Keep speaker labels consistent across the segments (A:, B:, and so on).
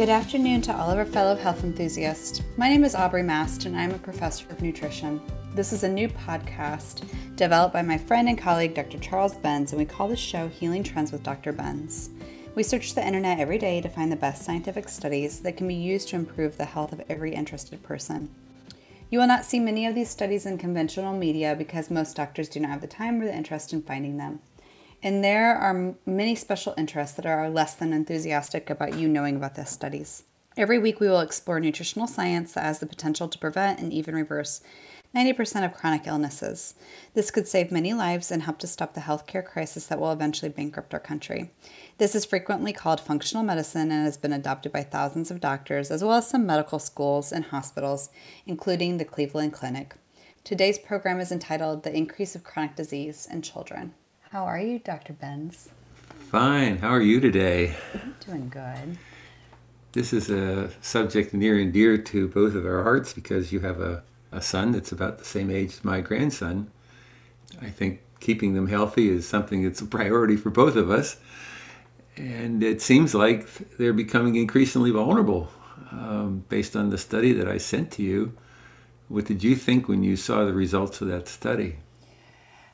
A: Good afternoon to all of our fellow health enthusiasts. My name is Aubrey Mast, and I'm a professor of nutrition. This is a new podcast developed by my friend and colleague, Dr. Charles Bens, and we call the show Healing Trends with Dr. Bens. We search the internet every day to find the best scientific studies that can be used to improve the health of every interested person. You will not see many of these studies in conventional media because most doctors do not have the time or the interest in finding them. And there are many special interests that are less than enthusiastic about you knowing about these studies. Every week, we will explore nutritional science that has the potential to prevent and even reverse 90% of chronic illnesses. This could save many lives and help to stop the healthcare crisis that will eventually bankrupt our country. This is frequently called functional medicine and has been adopted by thousands of doctors as well as some medical schools and hospitals, including the Cleveland Clinic. Today's program is entitled The Increase of Chronic Disease in Children. How are you, Dr. Bens?
B: Fine. How are you today?
A: I'm doing good.
B: This is a subject near and dear to both of our hearts because you have a a son that's about the same age as my grandson. I think keeping them healthy is something that's a priority for both of us. And it seems like they're becoming increasingly vulnerable um, based on the study that I sent to you. What did you think when you saw the results of that study?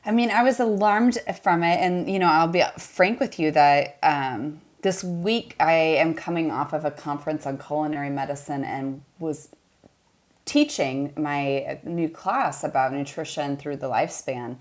A: I mean, I was alarmed from it. And, you know, I'll be frank with you that um, this week I am coming off of a conference on culinary medicine and was teaching my new class about nutrition through the lifespan.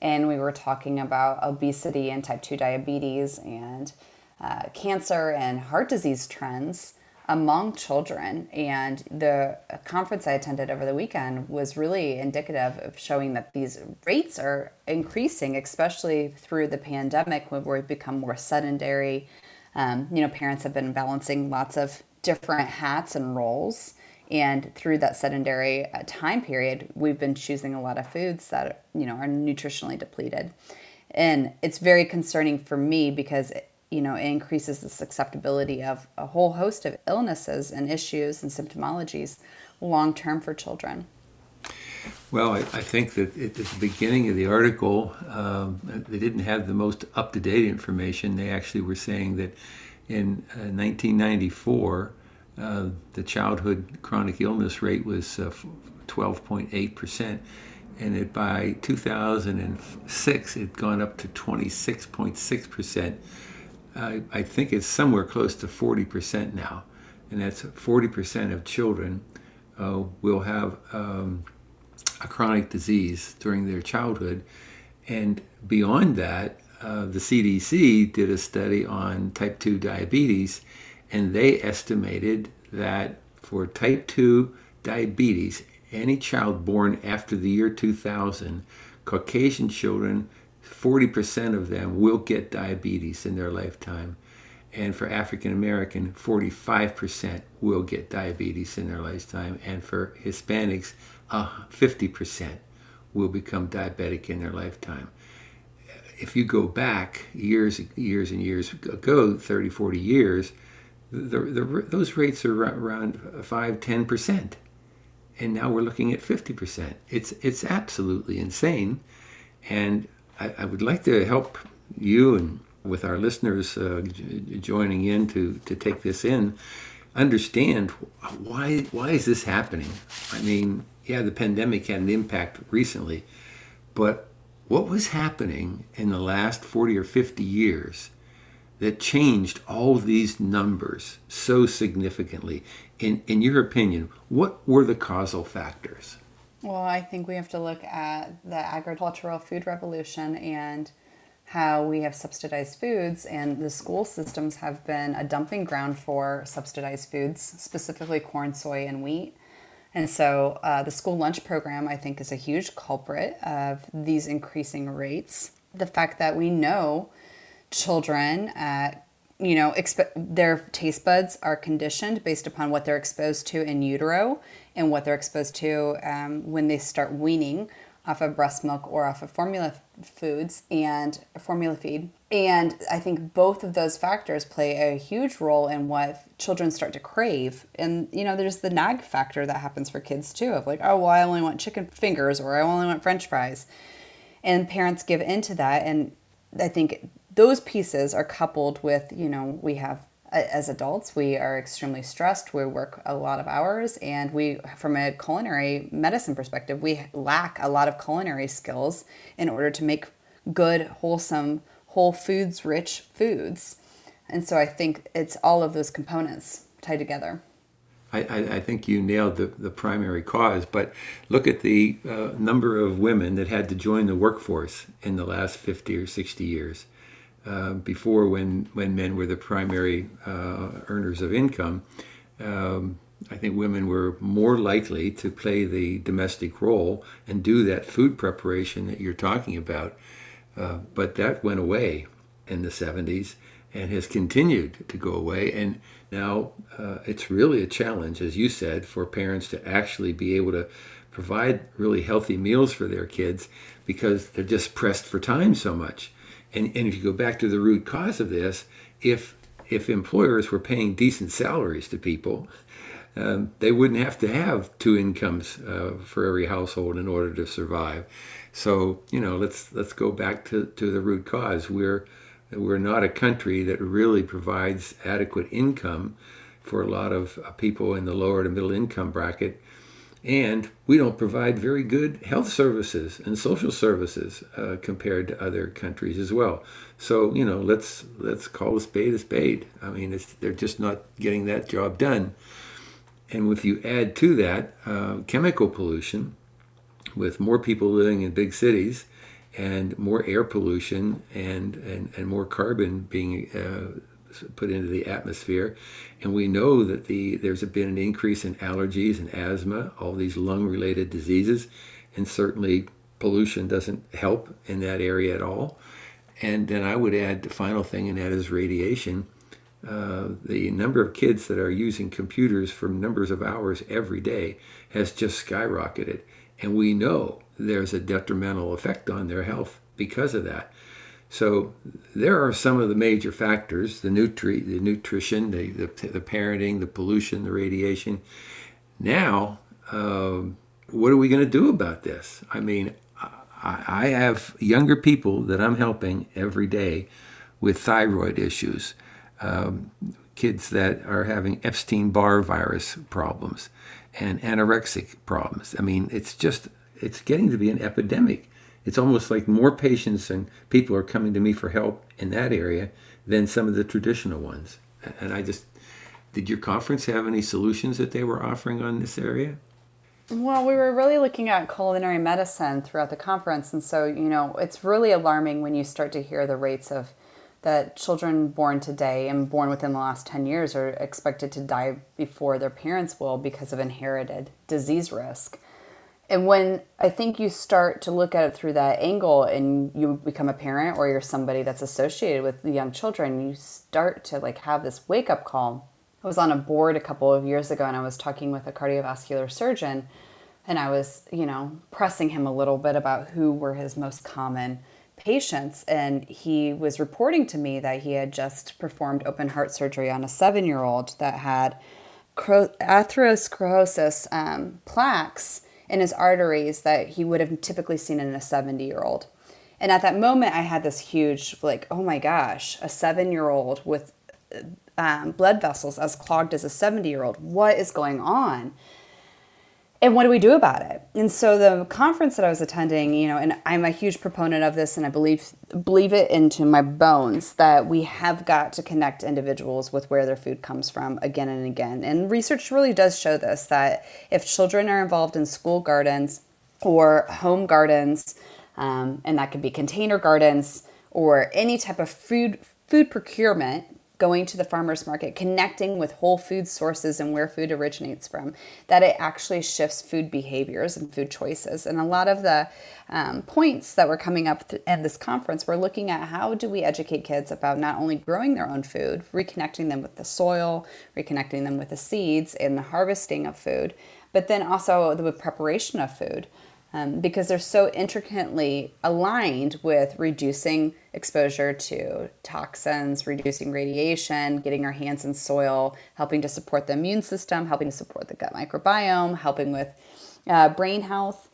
A: And we were talking about obesity and type 2 diabetes and uh, cancer and heart disease trends among children. And the conference I attended over the weekend was really indicative of showing that these rates are increasing, especially through the pandemic when we've become more sedentary. Um, you know, parents have been balancing lots of different hats and roles and through that sedentary uh, time period we've been choosing a lot of foods that you know are nutritionally depleted and it's very concerning for me because you know it increases the susceptibility of a whole host of illnesses and issues and symptomologies long term for children
B: well, I, I, think that at the beginning of the article, um, they didn't have the most up to date information. They actually were saying that in uh, 1994, uh, the childhood chronic illness rate was 12.8%, uh, and it, by 2006 it had gone up to 26.6%. I, I think it's somewhere close to 40% now, and that's 40% of children uh, will have um, a chronic disease during their childhood. And beyond that, uh, the CDC did a study on type 2 diabetes, and they estimated that for type 2 diabetes, any child born after the year 2000, Caucasian children, 40% of them will get diabetes in their lifetime. And for African American, 45% will get diabetes in their lifetime. And for Hispanics, uh, 50% will become diabetic in their lifetime if you go back years, years and years ago, 30, 40 years, the, the, those rates are around 5, 10%. And now we're looking at 50%. It's, it's absolutely insane. And I, I would like to help you and with our listeners uh, joining in to, to take this in, understand why, why is this happening? I mean, yeah, the pandemic had an impact recently, but what was happening in the last 40 or 50 years that changed all these numbers so significantly? In, in your opinion, what were the causal factors?
A: Well, I think we have to look at the agricultural food revolution and how we have subsidized foods, and the school systems have been a dumping ground for subsidized foods, specifically corn, soy, and wheat. And so uh, the school lunch program, I think, is a huge culprit of these increasing rates. The fact that we know children, uh, you know, exp- their taste buds are conditioned based upon what they're exposed to in utero and what they're exposed to um, when they start weaning off of breast milk or off of formula foods and formula feed. And I think both of those factors play a huge role in what children start to crave. And, you know, there's the nag factor that happens for kids too of like, oh, well, I only want chicken fingers or I only want french fries. And parents give into that. And I think those pieces are coupled with, you know, we have as adults, we are extremely stressed. We work a lot of hours, and we, from a culinary medicine perspective, we lack a lot of culinary skills in order to make good, wholesome, whole foods rich foods. And so I think it's all of those components tied together.
B: I, I, think you nailed the, the primary cause, but look at the uh, number of women that had to join the workforce in the last 50 or 60 years. Uh, before, when, when men were the primary uh, earners of income, um, I think women were more likely to play the domestic role and do that food preparation that you're talking about. Uh, but that went away in the 70s and has continued to go away. And now uh, it's really a challenge, as you said, for parents to actually be able to provide really healthy meals for their kids because they're just pressed for time so much. And, and if you go back to the root cause of this, if if employers were paying decent salaries to people, um, they wouldn't have to have two incomes uh, for every household in order to survive. So you know, let's let's go back to, to the root cause. We're we're not a country that really provides adequate income for a lot of uh, people in the lower to middle income bracket. And we don't provide very good health services and social services uh, compared to other countries as well. So you know, let's let's call a spade a spade. I mean, they're just not getting that job done. And if you add to that uh, chemical pollution, with more people living in big cities and more air pollution and, and, and more carbon being uh, put into the atmosphere. And we know that the there's been an increase in allergies and asthma, all these lung related diseases, and certainly pollution doesn't help in that area at all. And then I would add the final thing, and that is radiation. Uh, the number of kids that are using computers for numbers of hours every day has just skyrocketed. And we know there's a detrimental effect on their health because of that. So there are some of the major factors: the nutri, the nutrition, the the, the parenting, the pollution, the radiation. Now, um, what are we going to do about this? I mean, I, I have younger people that I'm helping every day with thyroid issues, um, kids that are having Epstein Barr virus problems, and anorexic problems. I mean, it's just it's getting to be an epidemic. It's almost like more patients and people are coming to me for help in that area than some of the traditional ones. And I just did your conference have any solutions that they were offering on this area?
A: Well, we were really looking at culinary medicine throughout the conference, and so you know it's really alarming when you start to hear the rates of that children born today and born within the last 10 years are expected to die before their parents will because of inherited disease risk. And when I think you start to look at it through that angle and you become a parent or you're somebody that's associated with young children, you start to like have this wake up call. I was on a board a couple of years ago and I was talking with a cardiovascular surgeon and I was, you know, pressing him a little bit about who were his most common patients and he was reporting to me that he had just performed open heart surgery on a seven year old that had atherosclerosis um, plaques in his arteries that he would have typically seen in a 70 year old and at that moment i had this huge like oh my gosh a seven year old with um, blood vessels as clogged as a 70 year old what is going on and what do we do about it? And so the conference that i was attending you know and i'm a huge proponent of this and i believe believe it into my bones that we have got to connect individuals with where their food comes from again and again. And research really does show this that if children are involved in school gardens or home gardens um, and that could be container gardens or any type of food food procurement going to the farmers market, connecting with whole food sources and where food originates from, that it actually shifts food behaviors and food choices. And a lot of the um, points that were coming up in this conference, we're looking at how do we educate kids about not only growing their own food, reconnecting them with the soil, reconnecting them with the seeds and the harvesting of food, but then also the preparation of food um, because they're so intricately aligned with reducing exposure to toxins, reducing radiation, getting our hands in soil, helping to support the immune system, helping to support the gut microbiome, helping with uh, brain health.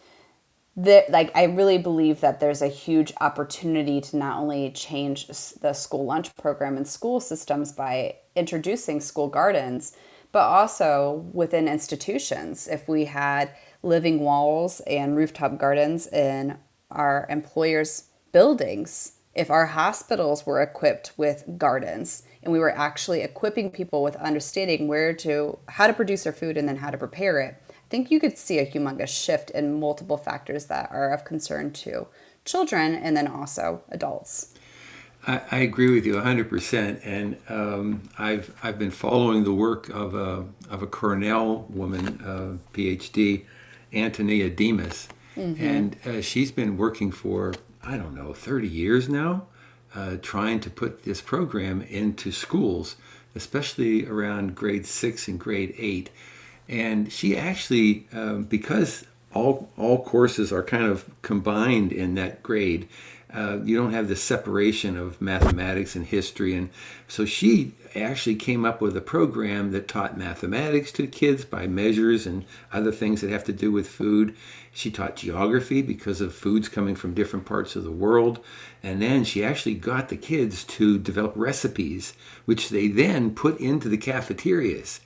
A: the, like I really believe that there's a huge opportunity to not only change the school lunch program and school systems by introducing school gardens, but also within institutions. If we had living walls and rooftop gardens in our employers' buildings, if our hospitals were equipped with gardens and we were actually equipping people with understanding where to how to produce their food and then how to prepare it i think you could see a humongous shift in multiple factors that are of concern to children and then also adults
B: I, I agree with you 100%. And um, I've, I've been following the work of a, of a Cornell woman, uh, PhD, Antonia Demas. Mm-hmm. And uh, she's been working for, I don't know, 30 years now, uh, trying to put this program into schools, especially around grade six and grade eight. And she actually, um, because all, all courses are kind of combined in that grade, uh, you don't have the separation of mathematics and history. And so she actually came up with a program that taught mathematics to kids by measures and other things that have to do with food. She taught geography because of foods coming from different parts of the world. And then she actually got the kids to develop recipes, which they then put into the cafeterias.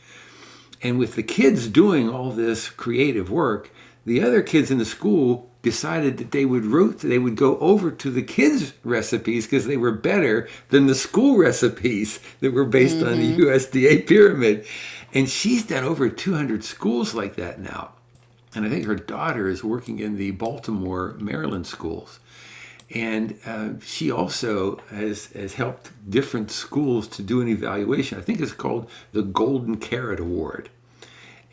B: And with the kids doing all this creative work, the other kids in the school decided that they would root they would go over to the kids recipes because they were better than the school recipes that were based mm-hmm. on the mm-hmm. USDA pyramid and she's done over 200 schools like that now and I think her daughter is working in the Baltimore Maryland schools and uh, she also has, has helped different schools to do an evaluation. I think it's called the Golden Carrot Award.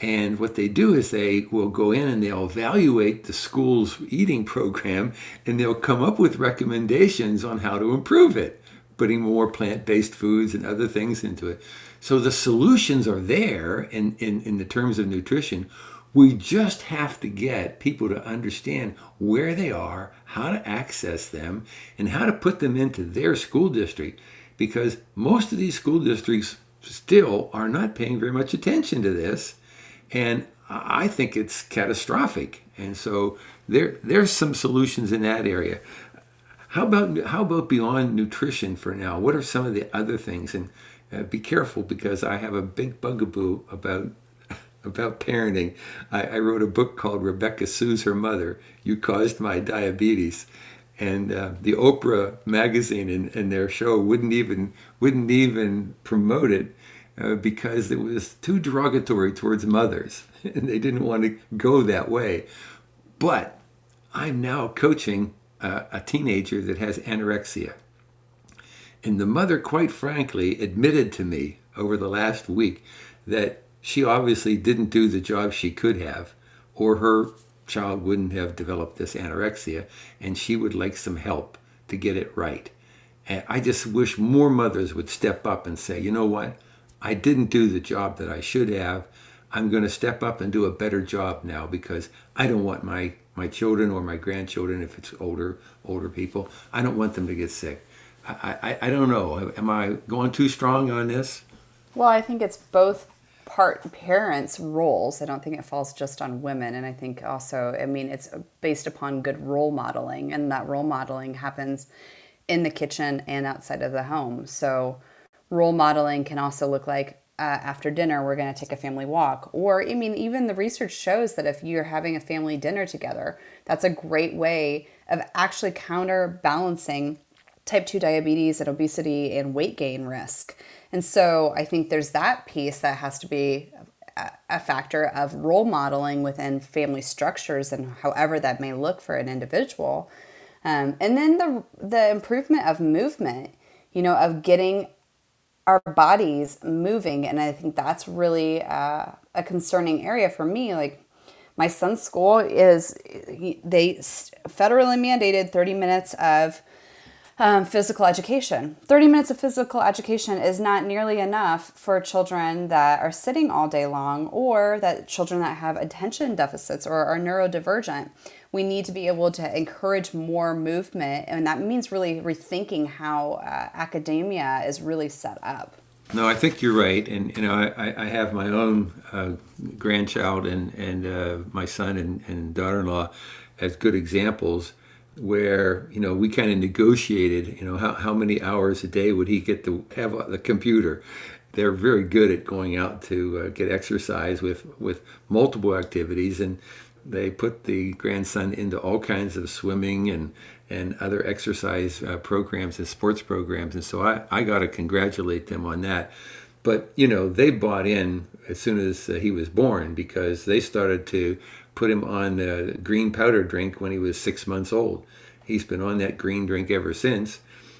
B: And what they do is they will go in and they'll evaluate the school's eating program and they'll come up with recommendations on how to improve it, putting more plant based foods and other things into it. So the solutions are there in, in, in the terms of nutrition. We just have to get people to understand where they are, how to access them, and how to put them into their school district. Because most of these school districts still are not paying very much attention to this and I think it's catastrophic. And so there there's some solutions in that area. How about how about beyond nutrition for now? What are some of the other things? And uh, be careful because I have a big bugaboo about about parenting. I, I, wrote a book called Rebecca Sues Her Mother. You caused my diabetes, and uh, the Oprah magazine and, and their show wouldn't even wouldn't even promote it uh, because it was too derogatory towards mothers, and they didn't want to go that way. But I'm now coaching a, a teenager that has anorexia. And the mother, quite frankly, admitted to me over the last week that she obviously didn't do the job she could have, or her child wouldn't have developed this anorexia, and she would like some help to get it right. And I just wish more mothers would step up and say, you know what? I didn't do the job that I should have. I'm going to step up and do a better job now because I don't want my my children or my grandchildren, if it's older older people, I don't want them to get sick. I, I, I don't know. Am I going too strong on this?
A: Well, I think it's both part parents' roles. I don't think it falls just on women. And I think also, I mean, it's based upon good role modeling, and that role modeling happens in the kitchen and outside of the home. So role modeling can also look like uh, after dinner we're going to take a family walk. Or i mean even the research shows that if you're having a family dinner together that's a great way of actually counterbalancing type 2 diabetes and obesity and weight gain risk. And so i think there's that piece that has to be a factor of role modeling within family structures and however that may look for an individual. Um, and then the the improvement of movement you know of getting our bodies moving and i think that's really uh, a concerning area for me like my son's school is they federally mandated 30 minutes of um, physical education. 30 minutes of physical education is not nearly enough for children that are sitting all day long or that children that have attention deficits or are neurodivergent we need to be able to encourage more movement, and that means really rethinking how uh, academia is really set up.
B: No, I think you're right, and you know I, I have my own uh, grandchild and and uh, my son and, and daughter-in-law as good examples where you know we kind of negotiated you know how, how many hours a day would he get to have the computer they're very good at going out to uh, get exercise with with multiple activities and they put the grandson into all kinds of swimming and and other exercise uh, programs and sports programs and so I, I got to congratulate them on that but you know they bought in as soon as uh, he was born because they started to put him on the green powder drink when he was six months old. He's been on that green drink ever since.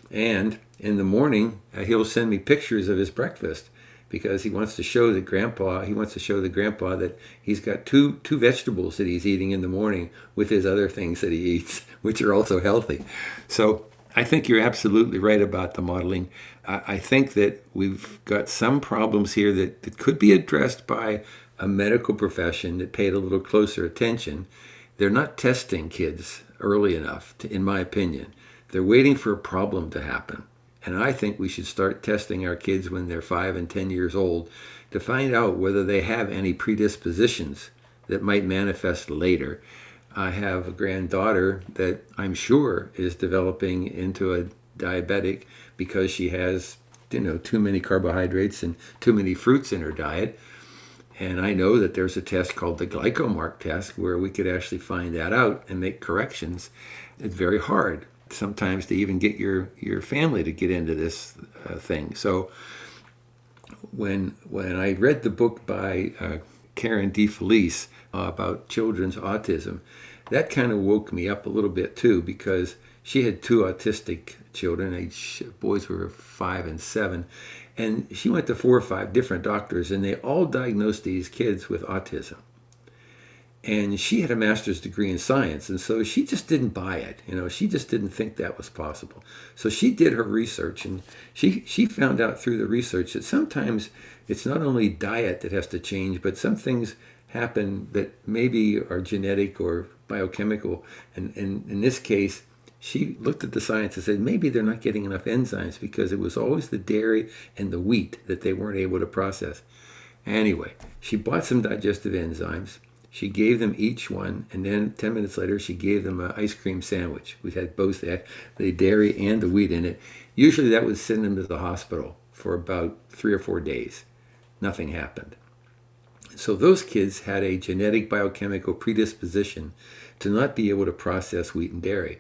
B: And in the morning, uh, he'll send me pictures of his breakfast because he wants to show the grandpa he wants to show the grandpa that he's got two two vegetables that he's eating in the morning with his other things that he eats which are also healthy so i think you're absolutely right about the modeling i, I think that we've got some problems here that, that could be addressed by a medical profession that paid a little closer attention. They're not testing kids early enough, to, in my opinion. They're waiting for a problem to happen. And I think we should start testing our kids when they're five and 10 years old to find out whether they have any predispositions that might manifest later. I have a granddaughter that I'm sure is developing into a diabetic because she has, you know, too many carbohydrates and too many fruits in her diet. And I know that there's a test called the glycomark test where we could actually find that out and make corrections. It's very hard sometimes to even get your, your family to get into this uh, thing. So when when I read the book by uh, Karen DeFelice uh, about children's autism, that kind of woke me up a little bit too because she had two autistic children. Age boys were five and seven, and she went to four or five different doctors, and they all diagnosed these kids with autism. And she had a master's degree in science, and so she just didn't buy it. You know, she just didn't think that was possible. So she did her research, and she she found out through the research that sometimes it's not only diet that has to change, but some things happen that maybe are genetic or biochemical. And, and in this case, she looked at the science and said maybe they're not getting enough enzymes because it was always the dairy and the wheat that they weren't able to process. Anyway, she bought some digestive enzymes. She gave them each one, and then 10 minutes later, she gave them an ice cream sandwich, which had both the, the dairy and the wheat in it. Usually, that would send them to the hospital for about three or four days. Nothing happened. So, those kids had a genetic biochemical predisposition to not be able to process wheat and dairy.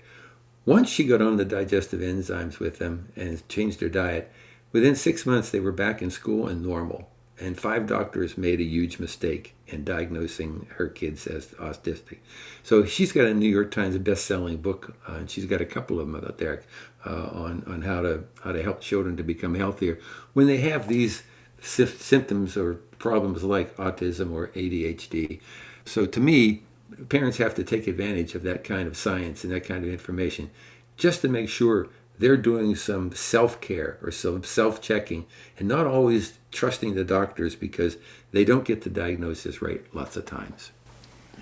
B: Once she got on the digestive enzymes with them and changed their diet, within six months they were back in school and normal. And five doctors made a huge mistake in diagnosing her kids as autistic. So she's got a New York Times best-selling book, uh, and she's got a couple of them out there uh, on on how to how to help children to become healthier when they have these symptoms or problems like autism or ADHD. So to me, parents have to take advantage of that kind of science and that kind of information just to make sure they're doing some self-care or some self-checking and not always trusting the doctors because they don't get the diagnosis right lots of times.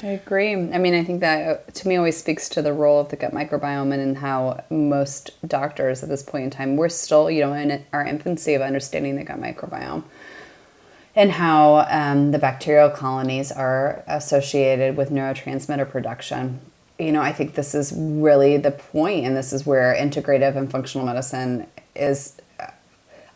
A: I agree. I mean, I think that uh, to me always speaks to the role of the gut microbiome and how most doctors at this point in time, we're still, you know, in our infancy of understanding the gut microbiome and how um, the bacterial colonies are associated with neurotransmitter production. You know, I think this is really the point, and this is where integrative and functional medicine is uh,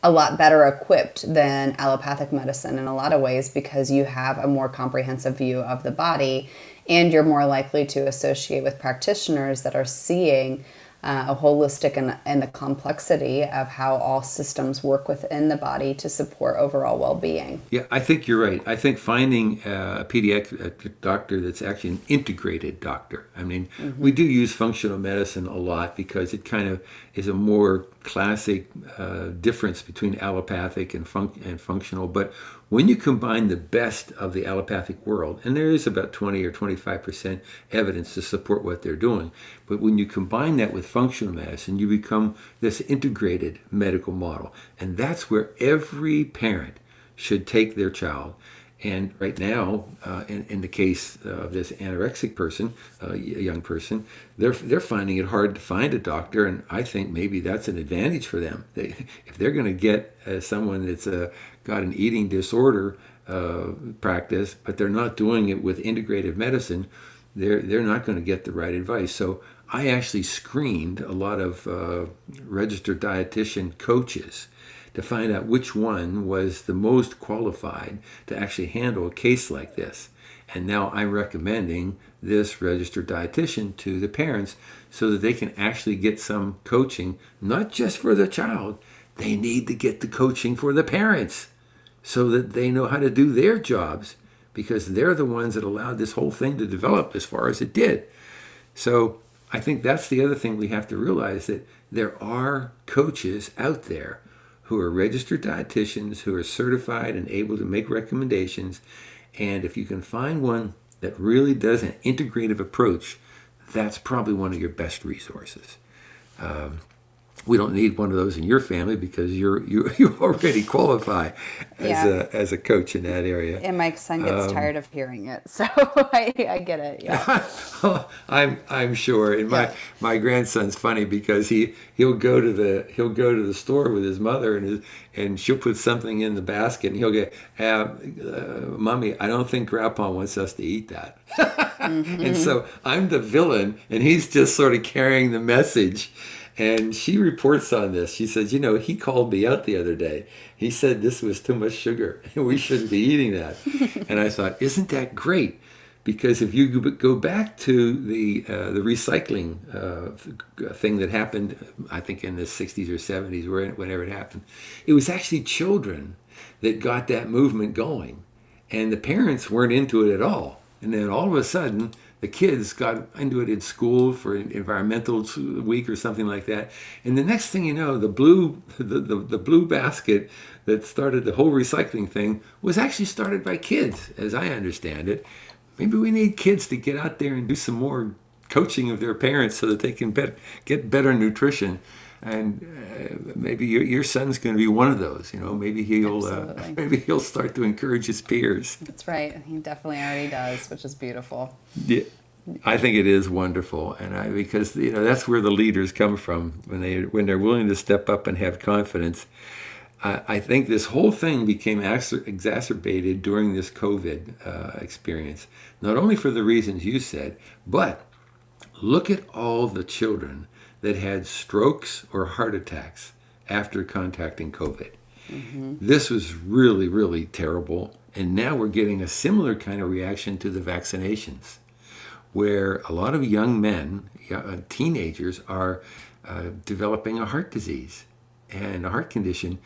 A: a lot better equipped than allopathic medicine in a lot of ways because you have a more comprehensive view of the body and you're more likely to associate with practitioners that are seeing uh, a holistic and, and the complexity of how all systems work within the body to support overall well-being.
B: Yeah, I think you're right. I think finding a pediatric doctor that's actually an integrated doctor. I mean, mm-hmm. we do use functional medicine a lot because it kind of is a more classic uh, difference between allopathic and, fun- and functional. But when you combine the best of the allopathic world, and there is about 20 or 25% evidence to support what they're doing, but when you combine that with functional medicine, you become this integrated medical model. And that's where every parent should take their child. And right now, uh, in, in, the case of this anorexic person, uh, a young person, they're, they're finding it hard to find a doctor. And I think maybe that's an advantage for them. They, if they're going to get uh, someone that's uh, got an eating disorder uh, practice, but they're not doing it with integrative medicine, they're they're not going to get the right advice. So I actually screened a lot of uh, registered dietitian coaches to find out which one was the most qualified to actually handle a case like this. And now I'm recommending this registered dietitian to the parents so that they can actually get some coaching, not just for the child, they need to get the coaching for the parents so that they know how to do their jobs because they're the ones that allowed this whole thing to develop as far as it did. So I think that's the other thing we have to realize that there are coaches out there who are registered dietitians who are certified and able to make recommendations. And if you can find one that really does an integrative approach, that's probably one of your best resources. Um, we don't need one of those in your family because you're you you already qualify as
A: Yeah.
B: a as a coach in that area.
A: And my son gets
B: Um,
A: tired of hearing it, so I, I get it. Yeah.
B: I'm I'm sure. And my
A: Yeah.
B: my grandson's funny because he he'll go to the he'll go to the store with his mother and his, and she'll put something in the basket and he'll get, uh, uh, "Mommy, I don't think Grandpa wants us to eat that." and so I'm the villain, and he's just sort of carrying the message. And she reports on this. She says, "You know, he called me out the other day. He said this was too much sugar, and we shouldn't be eating that." and I thought, "Isn't that great?" because if you go- back to the uh, the recycling uh, thing that happened, I think in the 60s or 70s, where- whenever it happened, it was actually children that got that movement going, and the parents weren't into it at all. And then all of a sudden, the kids got into it in school for an environmental week or something like that. And the next thing you know, the blue the, the, the blue basket that started the whole recycling thing was actually started by kids, as I understand it. Maybe we need kids to get out there and do some more coaching of their parents so that they can bet, get better nutrition. And uh, maybe your, your son's going to be one of those. You know, maybe he'll uh, maybe he'll start to encourage his peers.
A: That's right. He definitely already does, which is beautiful.
B: Yeah, I think it is wonderful, and I because you know that's where the leaders come from when they when they're willing to step up and have confidence. I, I think this whole thing became ex- exacerbated during this COVID uh, experience, not only for the reasons you said, but look at all the children that had strokes or heart attacks after contacting COVID. This was really, really terrible. And now we're getting a similar kind of reaction to the vaccinations, where a lot of young men, uh, teenagers, are uh, developing a heart disease and a heart condition.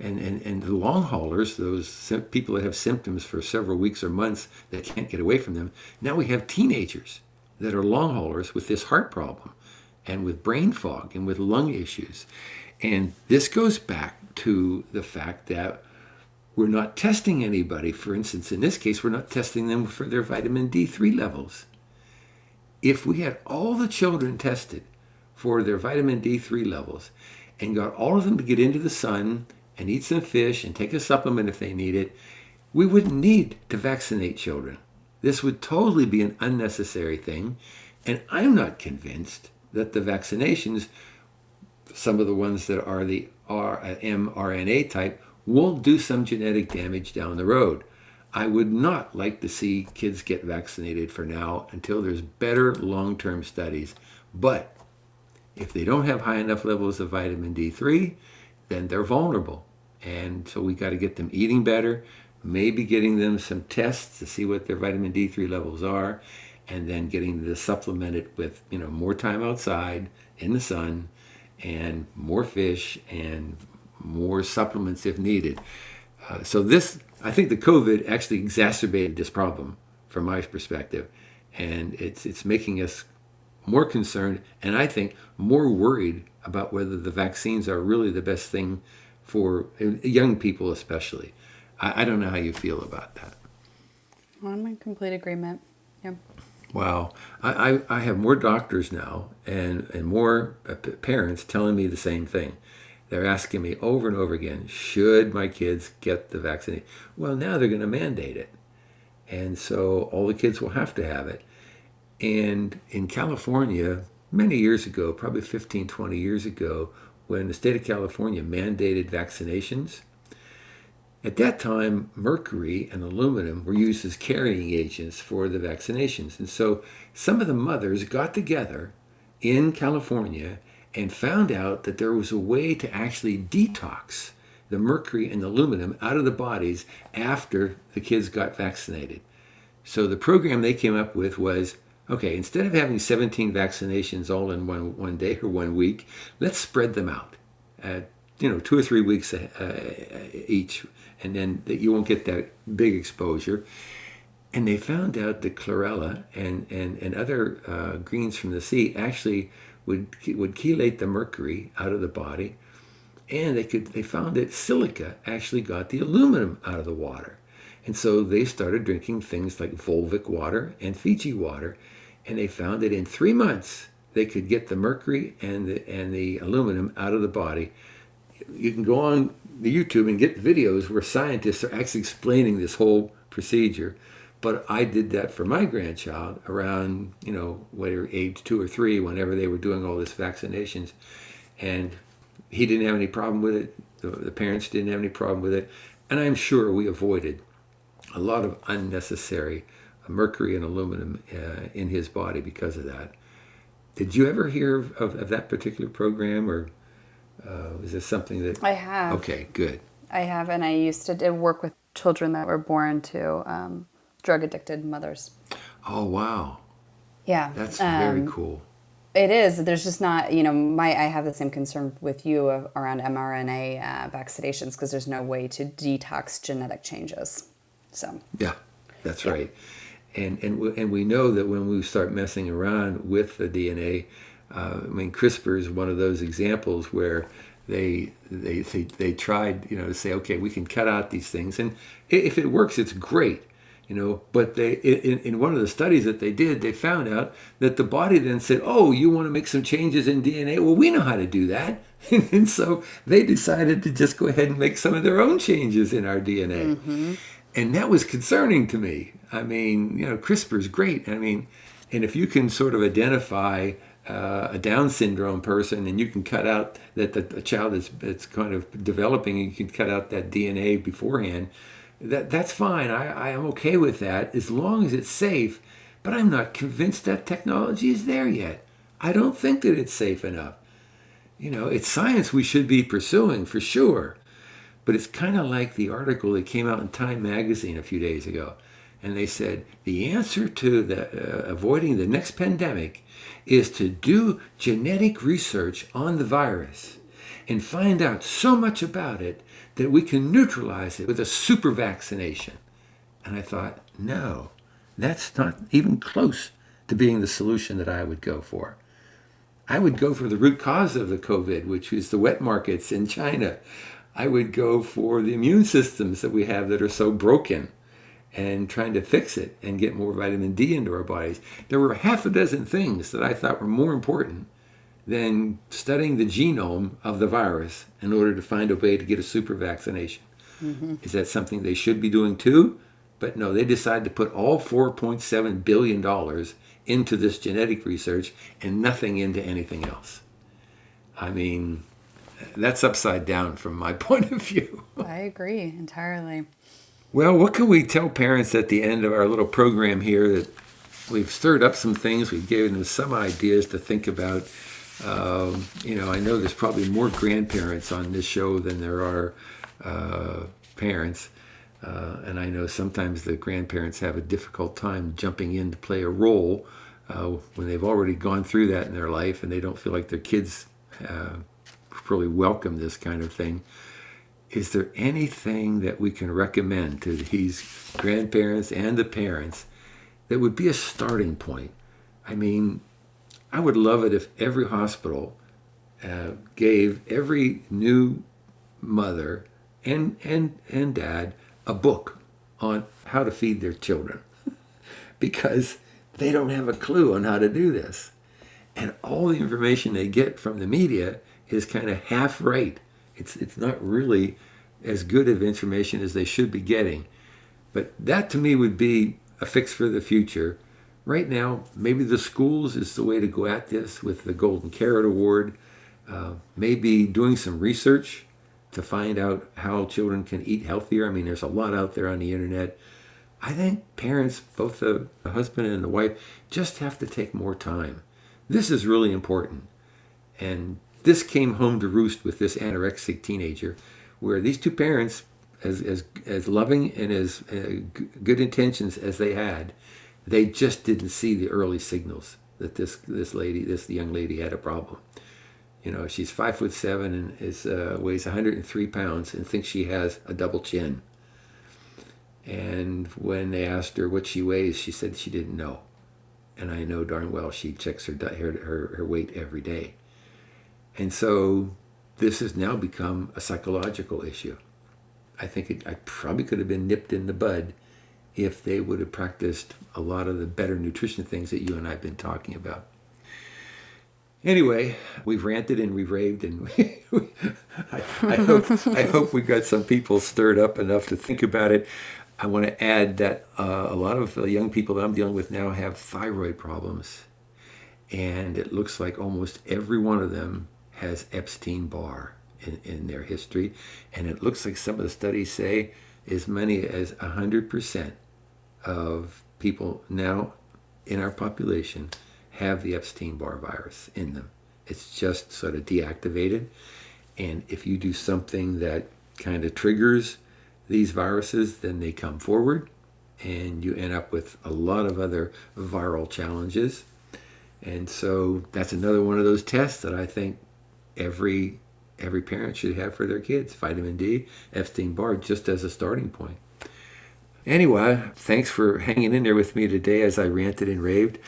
B: And, and, and the long haulers, those people that have symptoms for several weeks or months that can't get away from them, now we have teenagers that are long haulers with this heart problem and with brain fog and with lung issues. And this goes back to the fact that we're not testing anybody. For instance, in this case, we're not testing them for their vitamin D3 levels. If we had all the children tested for their vitamin D3 levels and got all of them to get into the sun and eat some fish and take a supplement if they need it, we wouldn't need to vaccinate children. This would totally be an unnecessary thing. And I'm not convinced that the vaccinations some of the ones that are the R, mRNA type will do some genetic damage down the road. I would not like to see kids get vaccinated for now until there's better long term studies. But if they don't have high enough levels of vitamin D3, then they're vulnerable. And so we got to get them eating better, maybe getting them some tests to see what their vitamin D3 levels are, and then getting them supplemented with, you know, more time outside in the sun and more fish and more supplements if needed. Uh, so this, I think, the COVID actually exacerbated this problem from my perspective, and it's it's making us more concerned, and I think more worried about whether the vaccines are really the best thing for young people, especially. I, I don't know how you feel about that.
A: I'm in complete agreement. Yeah.
B: Wow, I, I, I have more doctors now and, and more uh, parents telling me the same thing. They're asking me over and over again, should my kids get the vaccine? Well, now they're going to mandate it. And so all the kids will have to have it. And in California, many years ago, probably 15, 20 years ago, when the state of California mandated vaccinations, At that time, mercury and aluminum were used as carrying agents for the vaccinations. And so some of the mothers got together in California and found out that there was a way to actually detox the mercury and aluminum out of the bodies after the kids got vaccinated. So the program they came up with was okay, instead of having 17 vaccinations all in one, one day or one week, let's spread them out. Uh, you know, two or three weeks uh, each, and then that you won't get that big exposure. And they found out that chlorella and, and, and other uh, greens from the sea actually would, would chelate the mercury out of the body. And they, could, they found that silica actually got the aluminum out of the water. And so they started drinking things like Volvic water and Fiji water. And they found that in three months, they could get the mercury and the, and the aluminum out of the body. You can go on the YouTube and get videos where scientists are actually explaining this whole procedure. But I did that for my grandchild around, you know, whatever age two or three, whenever they were doing all this vaccinations. And he didn't have any problem with it. The, the parents didn't have any problem with it. And I'm sure we avoided a lot of unnecessary mercury and aluminum uh, in his body because of that. Did you ever hear of, of, of that particular program, or uh, is this something that
A: I have?
B: Okay, good.
A: I have, and I used to work with children that were born to um, drug addicted mothers.
B: Oh wow!
A: Yeah,
B: that's um, very cool.
A: It is. There's just not, you know, my I have the same concern with you around mRNA uh, vaccinations because there's no way to detox genetic changes. So
B: yeah, that's yeah. right and and we, and we know that when we start messing around with the DNA, uh, I mean CRISPR is one of those examples where they, they they they tried you know to say okay we can cut out these things. And if it works it's great you know but they in, in one of the studies that they did they found out that the body then said oh you want to make some changes in dna well we know how to do that. And so they decided to just go ahead and make some of their own changes in our dna mm-hmm. and that was concerning to me. I mean, you know, CRISPR is great. I mean, and if you can sort of identify uh, a Down syndrome person and you can cut out that the, the child is it's kind of developing, you can cut out that DNA beforehand. That that's fine. I, I am okay with that as long as it's safe. But I'm not convinced that technology is there yet. I don't think that it's safe enough. You know, it's science we should be pursuing for sure. But it's kind of like the article that came out in Time magazine a few days ago and they said the answer to the, uh, avoiding the next pandemic is to do genetic research on the virus and find out so much about it that we can neutralize it with a super vaccination. And I thought, no, that's not even close to being the solution that I would go for. I would go for the root cause of the COVID, which is the wet markets in China. I would go for the immune systems that we have that are so broken and trying to fix it and get more vitamin D into our bodies. There were half a dozen things that I thought were more important than studying the genome of the virus in order to find a way to get a super vaccination. Mm-hmm. Is that something they should be doing too? But no, they decided to put all $4.7 billion into this genetic research and nothing into anything else. I mean, that's upside down from my point of view.
A: I agree entirely.
B: Well, what can we tell parents at the end of our little program here that we've stirred up some things, we've given them some ideas to think about. Um, you know, I know there's probably more grandparents on this show than there are uh, parents. Uh, and I know sometimes the grandparents have a difficult time jumping in to play a role uh, when they've already gone through that in their life and they don't feel like their kids uh, really welcome this kind of thing is there anything that we can recommend to these grandparents and the parents that would be a starting point? I mean, I would love it if every hospital uh, gave every new mother and, and, and dad a book on how to feed their children because they don't have a clue on how to do this. And all the information they get from the media is kind of half right. It's, it's not really as good of information as they should be getting. But that to me would be a fix for the future. Right now, maybe the schools is the way to go at this with the Golden Carrot Award. Uh, maybe doing some research to find out how children can eat healthier. I mean, there's a lot out there on the internet. I think parents, both the husband and the wife, just have to take more time. This is really important. And this came home to roost with this anorexic teenager, where these two parents, as, as, as loving and as uh, g- good intentions as they had, they just didn't see the early signals that this, this lady, this young lady had a problem. You know, she's five foot seven and is, uh, weighs 103 pounds and thinks she has a double chin. And when they asked her what she weighs, she said she didn't know. And I know darn well she checks her, her, her, her weight every day. And so this has now become a psychological issue. I think it, I probably could have been nipped in the bud if they would have practiced a lot of the better nutrition things that you and I have been talking about. Anyway, we've ranted and we've raved, and I, I, hope, I hope we got some people stirred up enough to think about it. I want to add that uh, a lot of the young people that I'm dealing with now have thyroid problems, and it looks like almost every one of them has Epstein Barr in, in their history, and it looks like some of the studies say as many as 100% of people now in our population have the Epstein Barr virus in them. It's just sort of deactivated. And if you do something that kind of triggers these viruses, then they come forward and you end up with a lot of other viral challenges. And so that's another one of those tests that I think every every parent should have for their kids. Vitamin D, Epstein Barr, just as a starting point. Anyway, thanks for hanging in there with me today as I ranted and raved.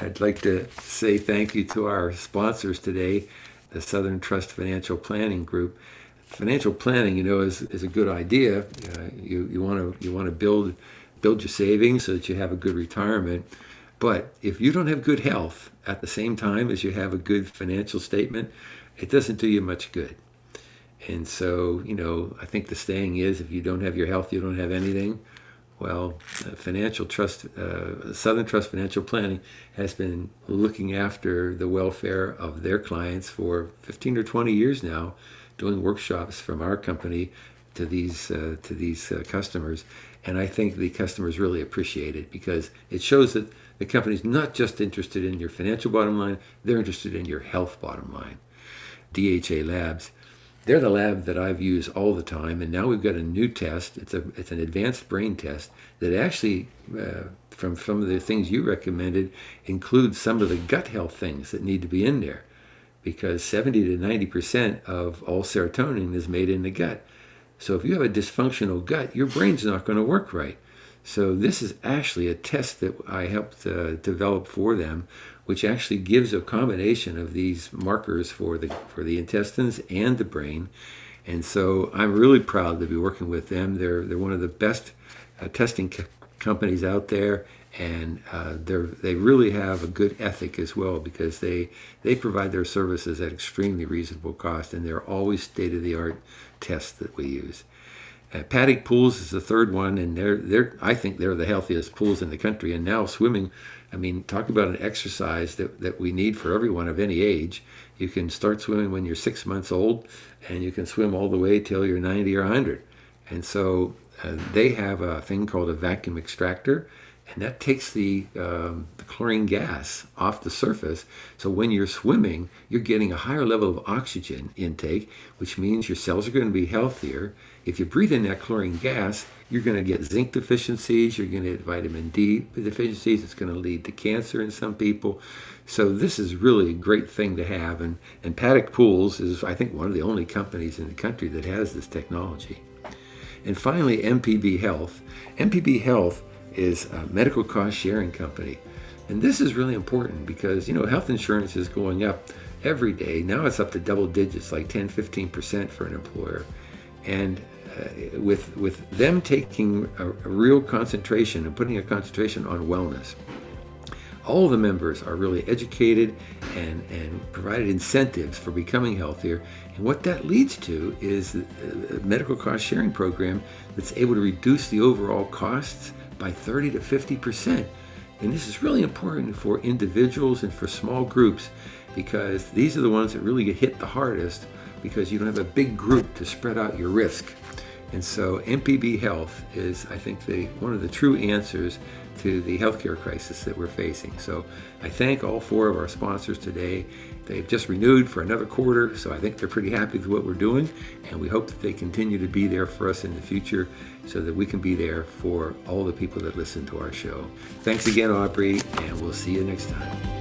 B: I'd like to say thank you to our sponsors today, the Southern Trust Financial Planning Group. Financial planning, you know, is, is a good idea. Uh, you you want to you want to build build your savings so that you have a good retirement. But if you don't have good health at the same time as you have a good financial statement, it doesn't do you much good. And so, you know, I think the saying is if you don't have your health, you don't have anything. Well, Financial Trust, uh, Southern Trust Financial Planning has been looking after the welfare of their clients for 15 or 20 years now, doing workshops from our company to these uh, to these uh, customers, and I think the customers really appreciate it because it shows that the company's not just interested in your financial bottom line; they're interested in your health bottom line. DHA Labs they're the lab that I've used all the time, and now we've got a new test. It's a it's an advanced brain test that actually, uh, from some of the things you recommended, includes some of the gut health things that need to be in there, because 70 to 90 percent of all serotonin is made in the gut. So if you have a dysfunctional gut, your brain's not going to work right. So this is actually a test that I helped uh, develop for them, which actually gives a combination of these markers for the for the intestines and the brain. And so I'm really proud to be working with them. They're they're one of the best uh, testing co- companies out there, and uh, they're they really have a good ethic as well because they they provide their services at extremely reasonable cost, and they're always state of the art tests that we use. Uh, paddock pools is the third one, and they're they're I think they're the healthiest pools in the country. And now swimming, I mean, talk about an exercise that, that we need for everyone of any age. You can start swimming when you're six months old, and you can swim all the way till you're 90 or 100. And so uh, they have a thing called a vacuum extractor, and that takes the, um, the chlorine gas off the surface. So when you're swimming, you're getting a higher level of oxygen intake, which means your cells are going to be healthier. If you breathe in that chlorine gas, you're going to get zinc deficiencies, you're going to get vitamin D deficiencies, it's going to lead to cancer in some people. So this is really a great thing to have. And, and Paddock Pools is, I think, one of the only companies in the country that has this technology. And finally, MPB Health. MPB Health is a medical cost sharing company. And this is really important because, you know, health insurance is going up every day. Now it's up to double digits, like 10, 15% for an employer. And uh, with, with them taking a, a real concentration and putting a concentration on wellness, all the members are really educated and, and provided incentives for becoming healthier. And what that leads to is a medical cost sharing program that's able to reduce the overall costs by 30 to 50 percent. And this is really important for individuals and for small groups because these are the ones that really get hit the hardest because you don't have a big group to spread out your risk. And so MPB Health is, I think, the one of the true answers to the healthcare crisis that we're facing. So I thank all four of our sponsors today. They've just renewed for another quarter, so I think they're pretty happy with what we're doing, and we hope that they continue to be there for us in the future so that we can be there for all the people that listen to our show. Thanks again, Aubrey, and we'll see you next time.